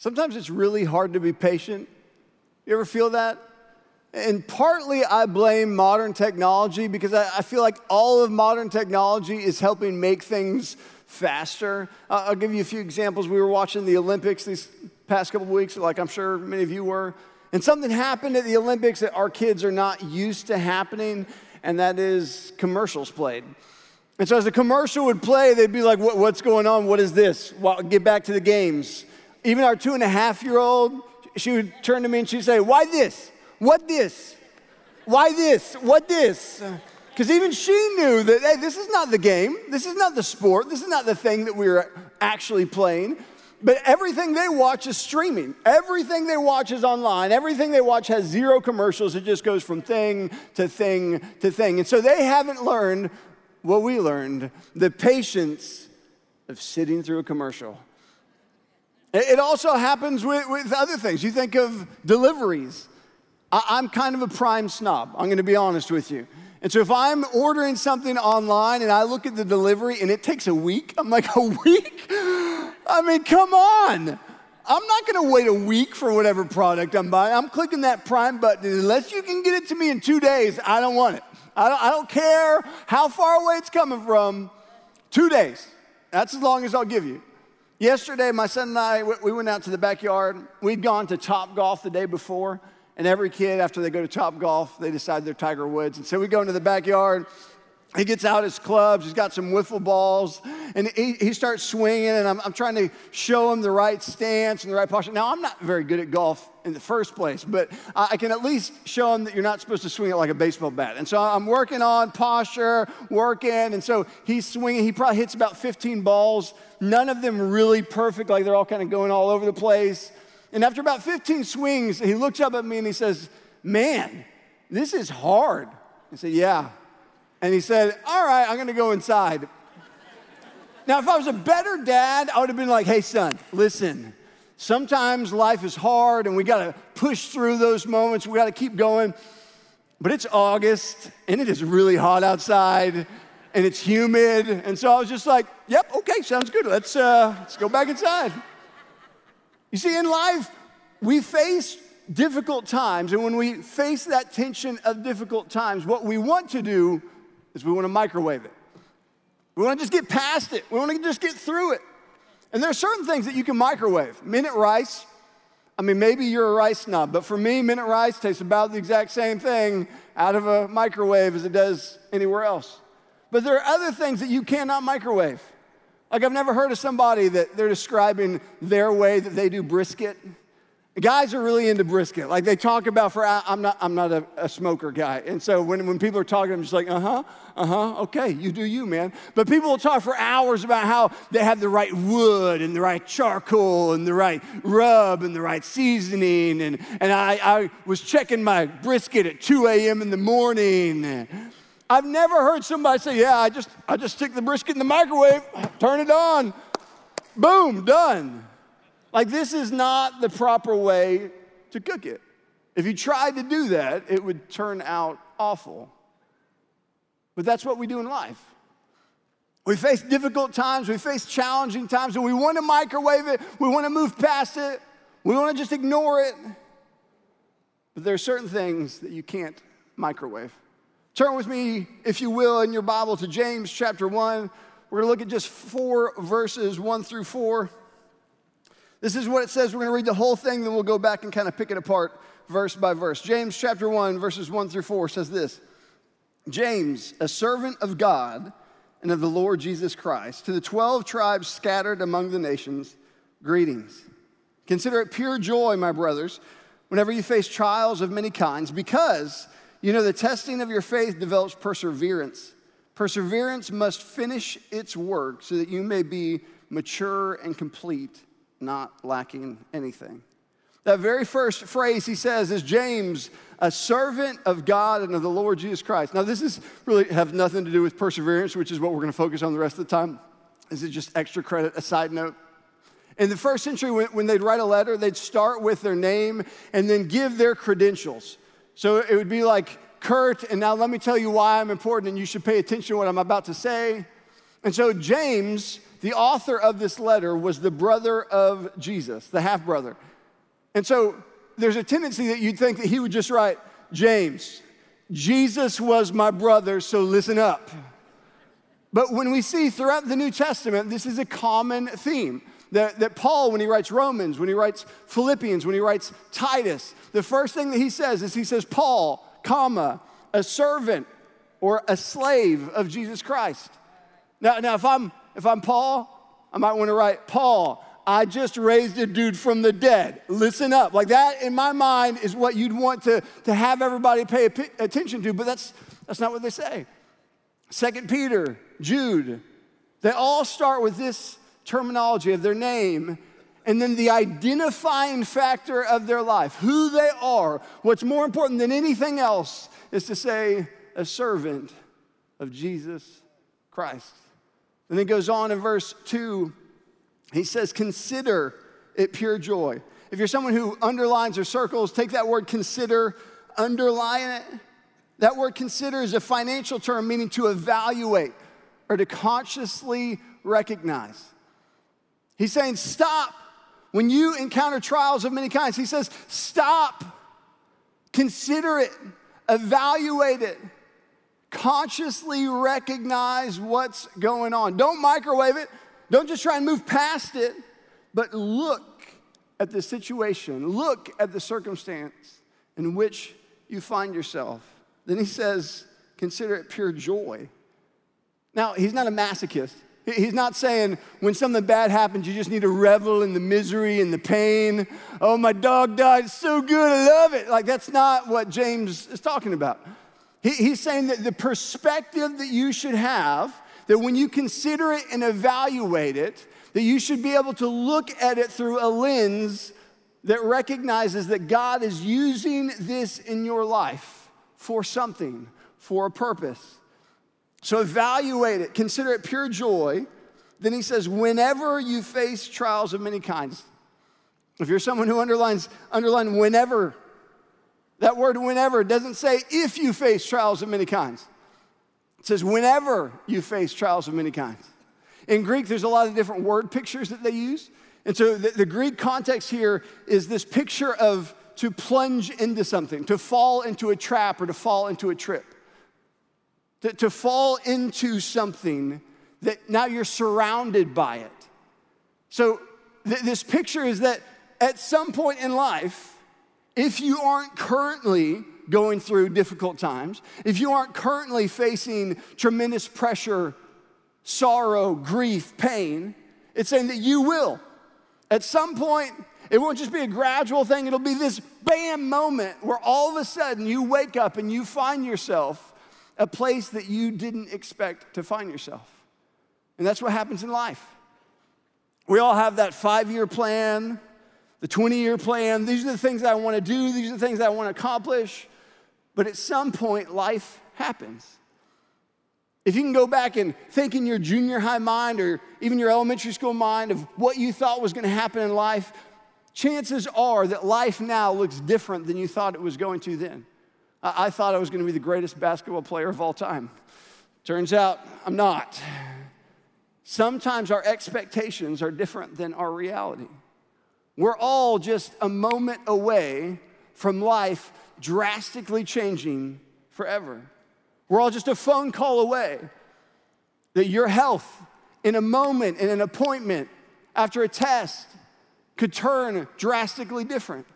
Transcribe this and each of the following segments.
Sometimes it's really hard to be patient. You ever feel that? And partly I blame modern technology because I, I feel like all of modern technology is helping make things faster. Uh, I'll give you a few examples. We were watching the Olympics these past couple weeks, like I'm sure many of you were. And something happened at the Olympics that our kids are not used to happening, and that is commercials played. And so as a commercial would play, they'd be like, what, What's going on? What is this? Well, get back to the games. Even our two and a half year old, she would turn to me and she'd say, Why this? What this? Why this? What this? Because even she knew that, hey, this is not the game. This is not the sport. This is not the thing that we're actually playing. But everything they watch is streaming. Everything they watch is online. Everything they watch has zero commercials. It just goes from thing to thing to thing. And so they haven't learned what we learned the patience of sitting through a commercial. It also happens with, with other things. You think of deliveries. I, am kind of a prime snob, I'm gonna be honest with you. And so if I'm ordering something online and I look at the delivery and it takes a week, I'm like, a week? I mean, come on. I'm not gonna wait a week for whatever product I'm buying. I'm clicking that prime button. Unless you can get it to me in two days, I don't want it. I don't, I don't care how far away it's coming from. Two days. That's as long as I'll give you. Yesterday, my son and I, we went out to the backyard. We'd gone to Top Golf the day before. And every kid, after they go to Top Golf, they decide they're Tiger Woods. And so we go into the backyard. He gets out his clubs, he's got some wiffle balls, and he, he starts swinging, and I'm, I'm trying to show him the right stance and the right posture. Now, I'm not very good at golf in the first place, but I can at least show him that you're not supposed to swing it like a baseball bat. And so I'm working on posture, working, and so he's swinging. He probably hits about 15 balls, none of them really perfect, like they're all kind of going all over the place. And after about 15 swings, he looks up at me and he says, Man, this is hard. I said, Yeah. And he said, All right, I'm gonna go inside. now, if I was a better dad, I would have been like, Hey, son, listen, sometimes life is hard and we gotta push through those moments, we gotta keep going. But it's August and it is really hot outside and it's humid. And so I was just like, Yep, okay, sounds good. Let's, uh, let's go back inside. You see, in life, we face difficult times, and when we face that tension of difficult times, what we want to do is we want to microwave it. We want to just get past it. We want to just get through it. And there are certain things that you can microwave. Minute rice, I mean, maybe you're a rice snob, but for me, minute rice tastes about the exact same thing out of a microwave as it does anywhere else. But there are other things that you cannot microwave. Like, I've never heard of somebody that they're describing their way that they do brisket. Guys are really into brisket. Like they talk about for I'm not I'm not a, a, smoker guy, and so when, when people are talking, I'm just like, uh huh, uh huh, okay, you do you, man. But people will talk for hours about how they have the right wood and the right charcoal and the right rub and the right seasoning, and and I I was checking my brisket at 2 a.m. in the morning. I've never heard somebody say, Yeah, I just, I just stick the brisket in the microwave, turn it on, boom, done. Like, this is not the proper way to cook it. If you tried to do that, it would turn out awful. But that's what we do in life. We face difficult times, we face challenging times, and we want to microwave it, we want to move past it, we want to just ignore it. But there are certain things that you can't microwave. Turn with me, if you will, in your Bible to James chapter 1. We're going to look at just four verses, 1 through 4. This is what it says. We're going to read the whole thing, then we'll go back and kind of pick it apart verse by verse. James chapter 1, verses 1 through 4 says this James, a servant of God and of the Lord Jesus Christ, to the 12 tribes scattered among the nations, greetings. Consider it pure joy, my brothers, whenever you face trials of many kinds, because you know, the testing of your faith develops perseverance. Perseverance must finish its work so that you may be mature and complete, not lacking anything. That very first phrase he says is James, a servant of God and of the Lord Jesus Christ. Now, this is really have nothing to do with perseverance, which is what we're going to focus on the rest of the time. This is just extra credit, a side note. In the first century, when, they'd write a letter, they'd start with their name and then give their credentials. So it would be like, Kurt, and now let me tell you why I'm important and you should pay attention to what I'm about to say. And so James the author of this letter was the brother of Jesus, the half brother. And so there's a tendency that you'd think that he would just write, James, Jesus was my brother, so listen up. But when we see throughout the New Testament, this is a common theme. That, that Paul, when he writes Romans, when he writes Philippians, when he writes Titus, the first thing that he says is he says, Paul, comma, a servant or a slave of Jesus Christ. Now, now if, I'm, if I'm Paul, I might want to write, Paul, I just raised a dude from the dead. Listen up. Like that, in my mind, is what you'd want to, to have everybody pay attention to, but that's, that's not what they say. Second Peter, Jude, they all start with this terminology of their name and then the identifying factor of their life, who they are. What's more important than anything else is to say, a servant of Jesus Christ. And then goes on in verse 2, he says, Consider it pure joy. If you're someone who underlines or circles, take that word consider, underline it. That word consider is a financial term meaning to evaluate or to consciously recognize. He's saying, Stop. When you encounter trials of many kinds, he says, Stop, consider it, evaluate it consciously recognize what's going on. Don't microwave it. Don't just try and move past it, but look at the situation, look at the circumstance in which you find yourself. Then he says, consider it pure joy. Now, he's not a masochist. He's not saying when something bad happens, you just need to revel in the misery and the pain. Oh, my dog died. It's so good. I love it. Like, that's not what James is talking about. He, he's saying that the perspective that you should have, that when you consider it and evaluate it, that you should be able to look at it through a lens that recognizes that God is using this in your life for something, for a purpose. So evaluate it, consider it pure joy. Then he says, whenever you face trials of many kinds, if you're someone who underlines, underline whenever that word whenever doesn't say if you face trials of many kinds. It says whenever you face trials of many kinds. In Greek, there's a lot of different word pictures that they use. And so the, the Greek context here is this picture of to plunge into something, to fall into a trap or to fall into a trip. To, to fall into something that now you're surrounded by it. So th- this picture is that at some point in life, if you aren't currently going through difficult times, if you aren't currently facing tremendous pressure, sorrow, grief, pain, it's saying that you will. At some point, it won't just be a gradual thing, it'll be this bam moment where all of a sudden you wake up and you find yourself a place that you didn't expect to find yourself. And that's what happens in life. We all have that five year plan, the 20 year plan. These are the things I want to do, these are the things I want to accomplish. But at some point, life happens. If you can go back and think in your junior high mind or even your elementary school mind of what you thought was going to happen in life, chances are that life now looks different than you thought it was going to then. I, thought I was going to be the greatest basketball player of all time. Turns out I'm not. Sometimes our expectations are different than our reality. We're all just a moment away from life drastically changing forever. We're all just a phone call away that your health in a moment, in an appointment, after a test, could turn drastically different.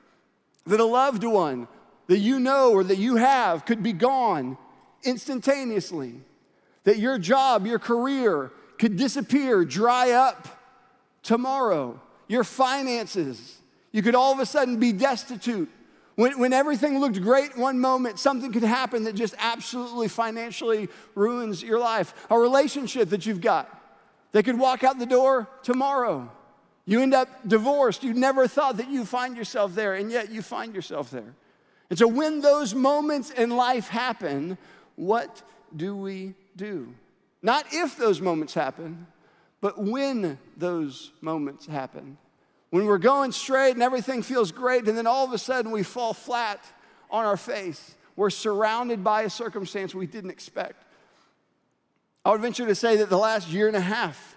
That a loved one that you know or that you have could be gone instantaneously. That your job, your career could disappear, dry up tomorrow your finances. You could all of a sudden be destitute. When, when everything looked great one moment, something could happen that just absolutely financially ruins your life. A relationship that you've got, they could walk out the door tomorrow. You end up divorced. You never thought that you find yourself there, and yet you find yourself there. And so when those moments in life happen, what do we do? Not if those moments happen, but when those moments happen, when we're going straight and everything feels great, and then all of a sudden we fall flat on our face, we're surrounded by a circumstance we didn't expect. I would venture to say that the last year and a half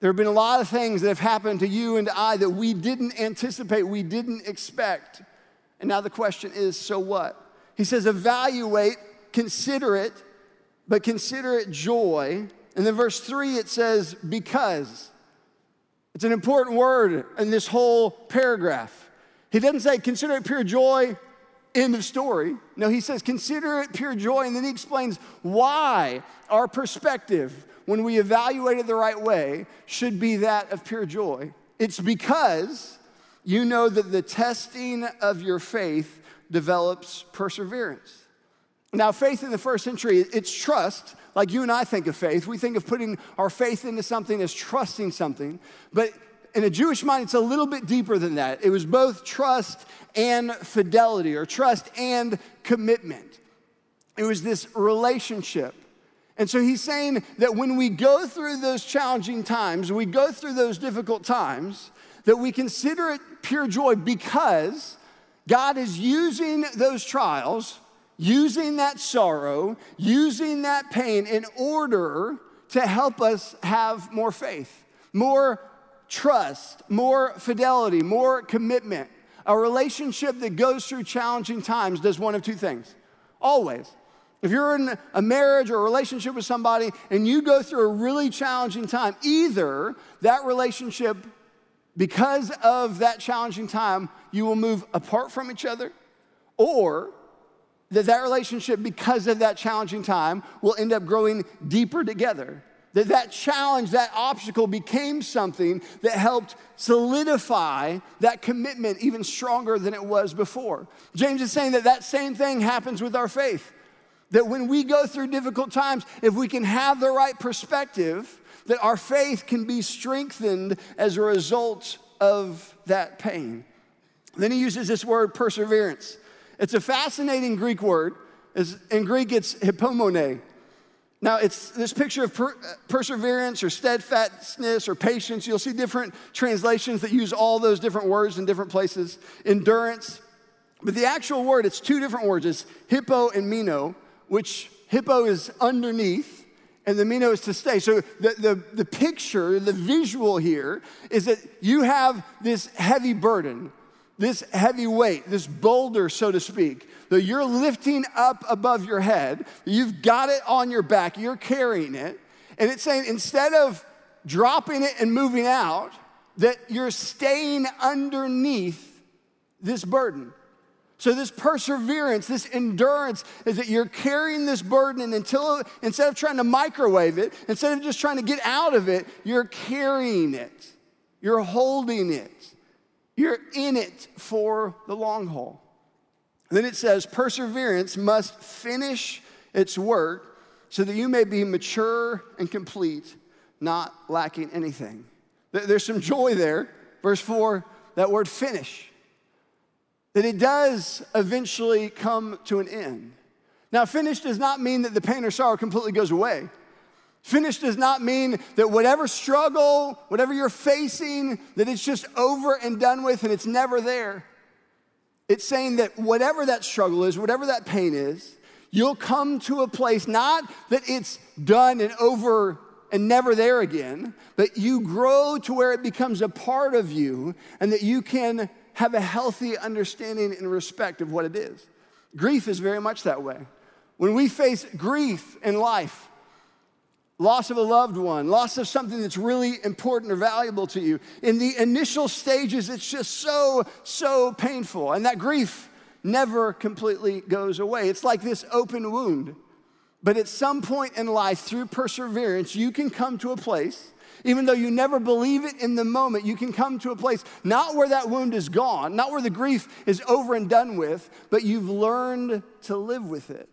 There have been a lot of things that have happened to you and I that we didn't anticipate, we didn't expect. And now the question is so what? He says, evaluate, consider it, but consider it joy. And then verse three, it says, because. It's an important word in this whole paragraph. He doesn't say, consider it pure joy, end of story. No, he says, consider it pure joy. And then he explains why our perspective, when we evaluate it the right way, should be that of pure joy. It's because you know that the testing of your faith develops perseverance. Now, faith in the first century, it's trust, like you and I think of faith. We think of putting our faith into something as trusting something. But in a Jewish mind, it's a little bit deeper than that. It was both trust and fidelity, or trust and commitment. It was this relationship. And so he's saying that when we go through those challenging times, we go through those difficult times, that we consider it pure joy because God is using those trials using that sorrow, using that pain in order to help us have more faith, more trust, more fidelity, more commitment. A relationship that goes through challenging times does one of two things. Always. If you're in a marriage or a relationship with somebody and you go through a really challenging time, either that relationship, because of that challenging time, you will move apart from each other, or that that relationship, because of that challenging time, will end up growing deeper together. That that challenge, that obstacle became something that helped solidify that commitment even stronger than it was before. James is saying that that same thing happens with our faith. That when we go through difficult times, if we can have the right perspective, that our faith can be strengthened as a result of that pain. Then he uses this word perseverance. It's a fascinating Greek word. In Greek, it's hypomone. Now, it's this picture of per- perseverance or steadfastness or patience. You'll see different translations that use all those different words in different places. Endurance. But the actual word, it's two different words. It's hippo and meno, which hippo is underneath and the meno is to stay. So the, the, the picture, the visual here is that you have this heavy burden this heavy weight, this boulder, so to speak, that you're lifting up above your head, you've got it on your back, you're carrying it. And it's saying instead of dropping it and moving out, that you're staying underneath this burden. So, this perseverance, this endurance is that you're carrying this burden, and until instead of trying to microwave it, instead of just trying to get out of it, you're carrying it, you're holding it. You're in it for the long haul. then it says, perseverance must finish its work so that you may be mature and complete, not lacking anything. There's some joy there. Verse 4, that word finish, that it does eventually come to an end. Now, finish does not mean that the pain or sorrow completely goes away. Finished does not mean that whatever struggle, whatever you're facing, that it's just over and done with and it's never there. It's saying that whatever that struggle is, whatever that pain is, you'll come to a place not that it's done and over and never there again, but you grow to where it becomes a part of you and that you can have a healthy understanding and respect of what it is. Grief is very much that way. When we face grief in life, loss of a loved one, loss of something that's really important or valuable to you. In the initial stages, it's just so, so painful. And that grief never completely goes away. It's like this open wound. But at some point in life, through perseverance, you can come to a place, even though you never believe it in the moment, you can come to a place not where that wound is gone, not where the grief is over and done with, but you've learned to live with it.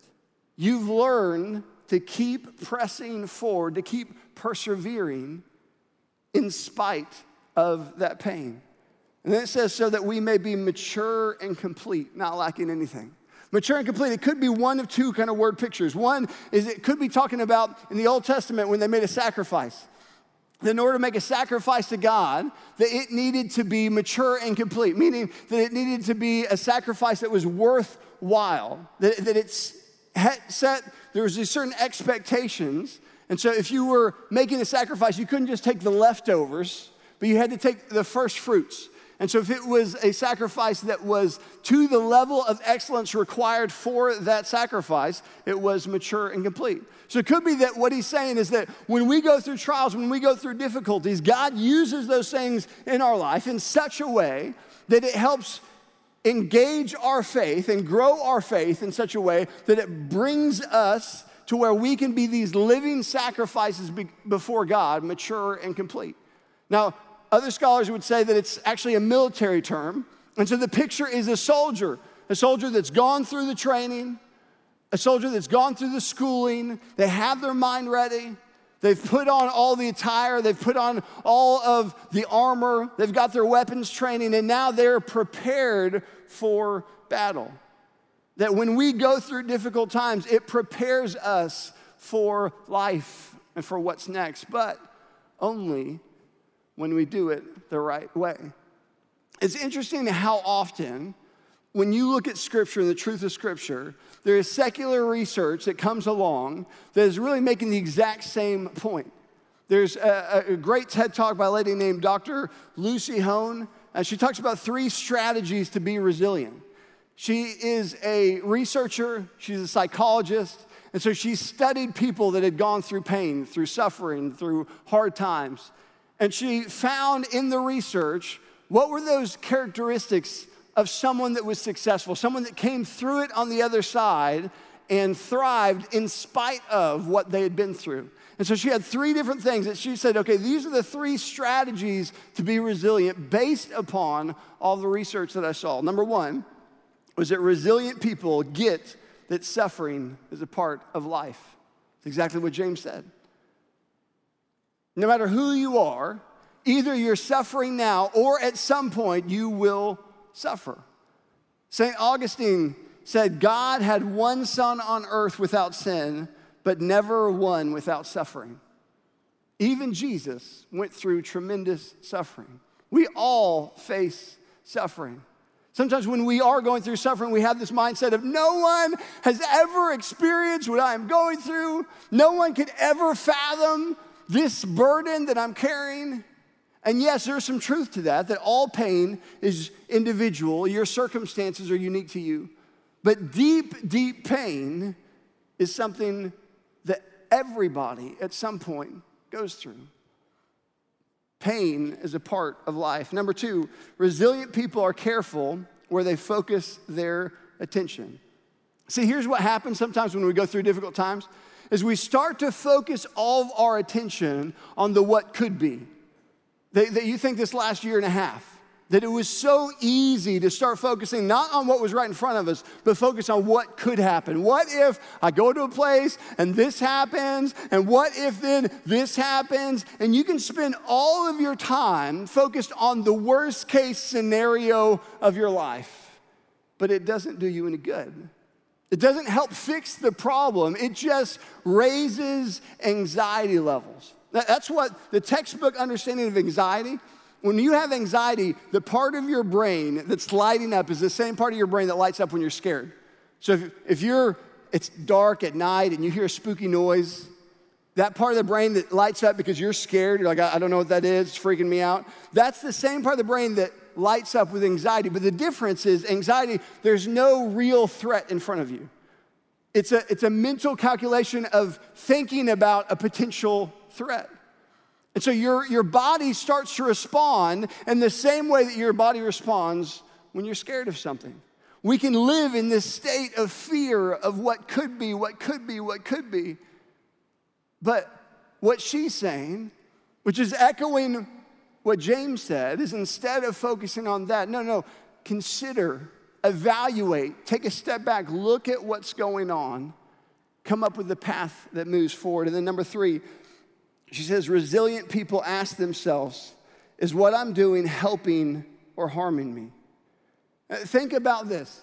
You've learned to keep pressing forward, to keep persevering in spite of that pain. And then it says, so that we may be mature and complete, not lacking anything. Mature and complete, it could be one of two kind of word pictures. One is it could be talking about in the Old Testament when they made a sacrifice. That in order to make a sacrifice to God, that it needed to be mature and complete, meaning that it needed to be a sacrifice that was worthwhile, that, that it's set, there was these certain expectations And so if you were making a sacrifice, you couldn't just take the leftovers, but you had to take the first fruits. And so, if it was a sacrifice that was to the level of excellence required for that sacrifice, it was mature and complete. So, it could be that what he's saying is that when we go through trials, when we go through difficulties, God uses those things in our life in such a way that it helps engage our faith and grow our faith in such a way that it brings us to where we can be these living sacrifices before God, mature and complete. Now, other scholars would say that it's actually a military term. And so the picture is a soldier, a soldier that's gone through the training, a soldier that's gone through the schooling, they have their mind ready. They've put on all the attire, they've put on all of the armor, they've got their weapons training, and now they're prepared for battle. That when we go through difficult times, it prepares us for life and for what's next, but only when we do it the right way. It's interesting how often, when you look at Scripture and the truth of Scripture, there is secular research that comes along that is really making the exact same point. There's a, a great TED talk by a lady named Dr. Lucy Hone, and she talks about three strategies to be resilient. She is a researcher, she's a psychologist, and so she studied people that had gone through pain, through suffering, through hard times. And she found in the research what were those characteristics of someone that was successful, someone that came through it on the other side and thrived in spite of what they had been through. And so she had three different things that she said, okay, these are the three strategies to be resilient based upon all the research that I saw. Number one was that resilient people get that suffering is a part of life. It's exactly what James said. No matter who you are, either you're suffering now or at some point you will suffer. St. Augustine said, God had one son on earth without sin, but never one without suffering. Even Jesus went through tremendous suffering. We all face suffering. Sometimes when we are going through suffering, we have this mindset of no one has ever experienced what I am going through. No one could ever fathom this burden that I'm carrying. And yes, there's some truth to that, that all pain is individual. Your circumstances are unique to you. But deep, deep pain is something that everybody at some point goes through. Pain is a part of life. Number two, resilient people are careful where they focus their attention. See, here's what happens sometimes when we go through difficult times is we start to focus all of our attention on the what could be. That, that you think this last year and a half, that it was so easy to start focusing not on what was right in front of us, but focus on what could happen. What if I go to a place and this happens? And what if then this happens? And you can spend all of your time focused on the worst case scenario of your life, but it doesn't do you any good. It doesn't help fix the problem, it just raises anxiety levels. That's what the textbook understanding of anxiety. When you have anxiety, the part of your brain that's lighting up is the same part of your brain that lights up when you're scared. So if, if you're, it's dark at night and you hear a spooky noise, that part of the brain that lights up because you're scared, you're like, I, I don't know what that is, it's freaking me out. That's the same part of the brain that lights up with anxiety. But the difference is anxiety, there's no real threat in front of you. It's a, it's a mental calculation of thinking about a potential threat. And so your, your body starts to respond in the same way that your body responds when you're scared of something. We can live in this state of fear of what could be, what could be, what could be. But what she's saying, which is echoing what James said is instead of focusing on that, no, no, consider, evaluate, take a step back, look at what's going on, come up with the path that moves forward. And then number three, she says, resilient people ask themselves, is what I'm doing helping or harming me? Uh, think about this.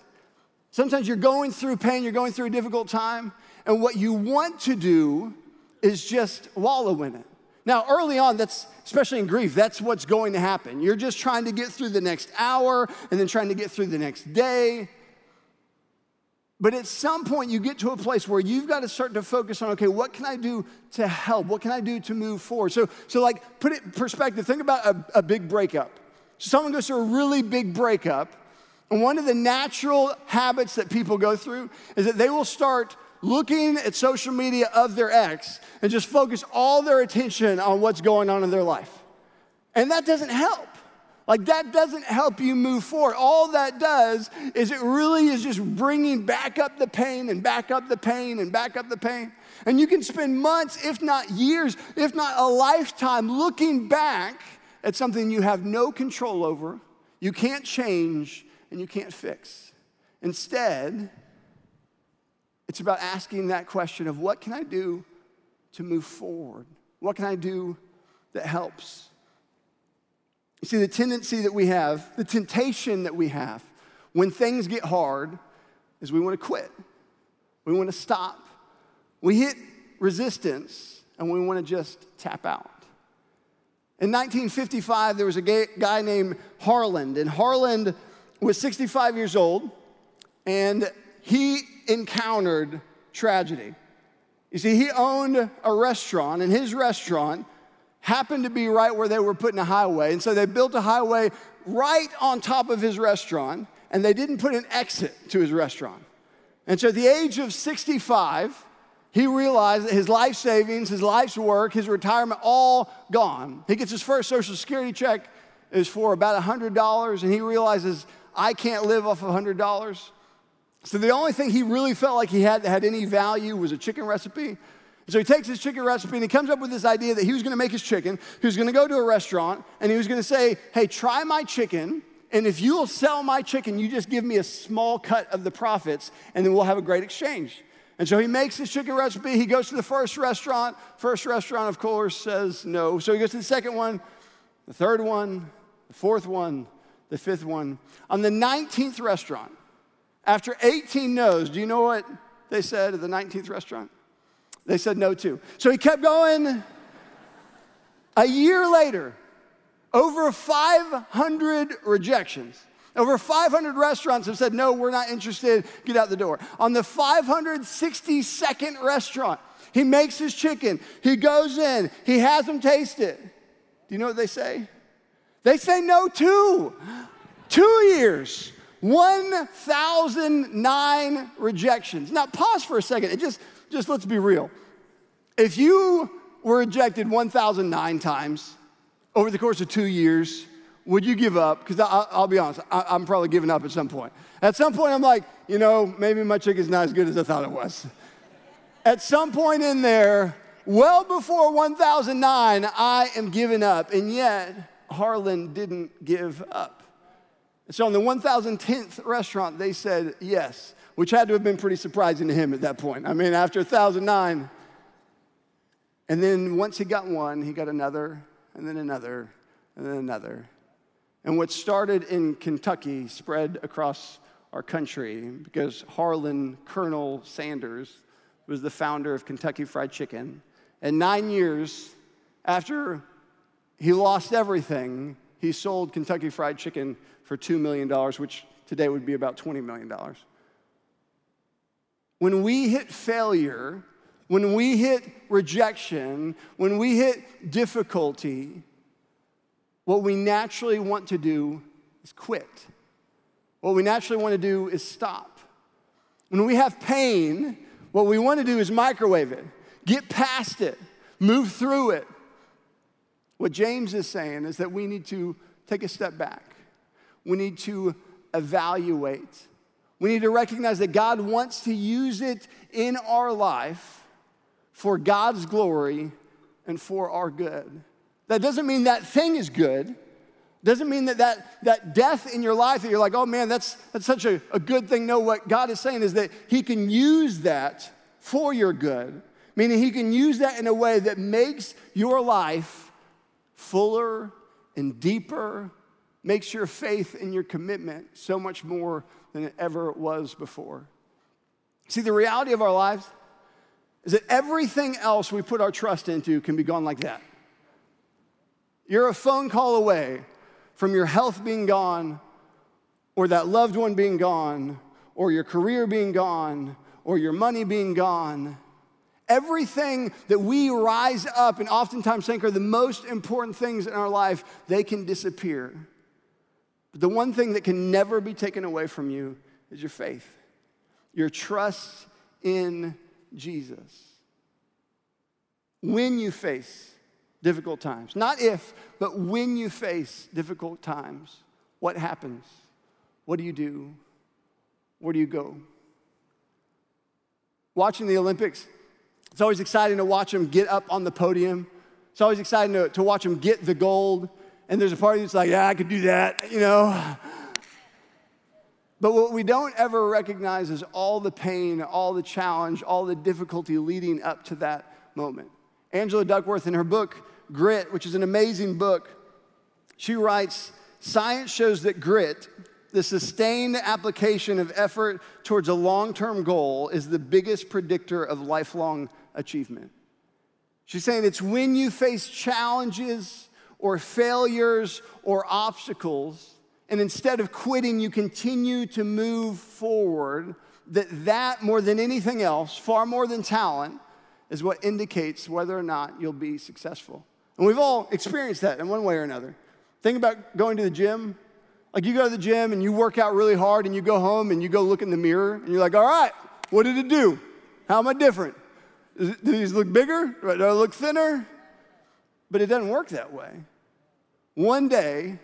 Sometimes you're going through pain, you're going through a difficult time, and what you want to do is just wallow in it. Now, early on, that's especially in grief, that's what's going to happen. You're just trying to get through the next hour and then trying to get through the next day. But at some point, you get to a place where you've got to start to focus on okay, what can I do to help? What can I do to move forward? So, so like, put it in perspective. Think about a, a big breakup. So someone goes through a really big breakup, and one of the natural habits that people go through is that they will start looking at social media of their ex and just focus all their attention on what's going on in their life. And that doesn't help. Like, that doesn't help you move forward. All that does is it really is just bringing back up the pain and back up the pain and back up the pain. And you can spend months, if not years, if not a lifetime, looking back at something you have no control over, you can't change, and you can't fix. Instead, it's about asking that question of what can I do to move forward? What can I do that helps? You see, the tendency that we have, the temptation that we have when things get hard is we want to quit. We want to stop. We hit resistance and we want to just tap out. In 1955, there was a guy named Harland, and Harland was 65 years old, and he encountered tragedy. You see, he owned a restaurant, and his restaurant happened to be right where they were putting a highway. And so they built a highway right on top of his restaurant, and they didn't put an exit to his restaurant. And so at the age of 65, he realized that his life savings, his life's work, his retirement, all gone. He gets his first Social Security check is for about $100, and he realizes, I can't live off of $100. So the only thing he really felt like he had that had any value was a chicken recipe. So he takes his chicken recipe and he comes up with this idea that he was gonna make his chicken. He was gonna go to a restaurant and he was gonna say, Hey, try my chicken. And if you'll sell my chicken, you just give me a small cut of the profits and then we'll have a great exchange. And so he makes his chicken recipe. He goes to the first restaurant. First restaurant, of course, says no. So he goes to the second one, the third one, the fourth one, the fifth one. On the 19th restaurant, after 18 no's, do you know what they said at the 19th restaurant? They said no to. So he kept going. A year later, over 500 rejections. Over 500 restaurants have said, no, we're not interested, get out the door. On the 562nd restaurant, he makes his chicken, he goes in, he has them taste it. Do you know what they say? They say no too. Two years, 1,009 rejections. Now, pause for a second. It just just let's be real. If you were rejected 1,009 times over the course of two years, would you give up? Because I'll be honest, I'm probably giving up at some point. At some point, I'm like, you know, maybe my chicken's not as good as I thought it was. At some point in there, well before 1009, I am giving up. And yet, Harland didn't give up. So on the 1010th restaurant, they said yes which had to have been pretty surprising to him at that point. I mean, after 1009, and then once he got one, he got another, and then another, and then another. And what started in Kentucky spread across our country because Harland Colonel Sanders was the founder of Kentucky Fried Chicken. And nine years after he lost everything, he sold Kentucky Fried Chicken for $2 million, which today would be about $20 million. When we hit failure, when we hit rejection, when we hit difficulty, what we naturally want to do is quit. What we naturally want to do is stop. When we have pain, what we want to do is microwave it, get past it, move through it. What James is saying is that we need to take a step back. We need to evaluate we need to recognize that God wants to use it in our life for God's glory and for our good. That doesn't mean that thing is good. Doesn't mean that, that that death in your life that you're like, oh man, that's, that's such a, a good thing. No, what God is saying is that He can use that for your good, meaning He can use that in a way that makes your life fuller and deeper, makes your faith and your commitment so much more than it ever was before. See, the reality of our lives is that everything else we put our trust into can be gone like that. You're a phone call away from your health being gone, or that loved one being gone, or your career being gone, or your money being gone. Everything that we rise up and oftentimes think are the most important things in our life, they can disappear. But the one thing that can never be taken away from you is your faith, your trust in Jesus. When you face difficult times, not if, but when you face difficult times, what happens? What do you do? Where do you go? Watching the Olympics, it's always exciting to watch them get up on the podium. It's always exciting to, to watch them get the gold. And there's a part of you that's like, yeah, I could do that, you know. But what we don't ever recognize is all the pain, all the challenge, all the difficulty leading up to that moment. Angela Duckworth, in her book, Grit, which is an amazing book, she writes Science shows that grit, the sustained application of effort towards a long term goal, is the biggest predictor of lifelong achievement. She's saying it's when you face challenges or failures or obstacles, and instead of quitting, you continue to move forward, that that more than anything else, far more than talent, is what indicates whether or not you'll be successful. And we've all experienced that in one way or another. Think about going to the gym. Like you go to the gym and you work out really hard and you go home and you go look in the mirror and you're like, all right, what did it do? How am I different? Do these look bigger? Do I look thinner? But it doesn't work that way. One day,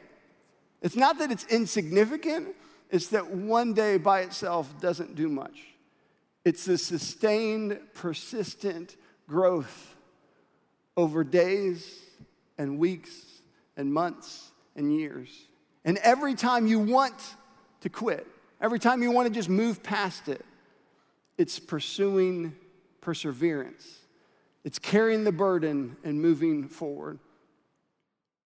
it's not that it's insignificant, it's that one day by itself doesn't do much. It's the sustained, persistent growth over days and weeks and months and years. And every time you want to quit, every time you want to just move past it, it's pursuing perseverance. It's carrying the burden and moving forward.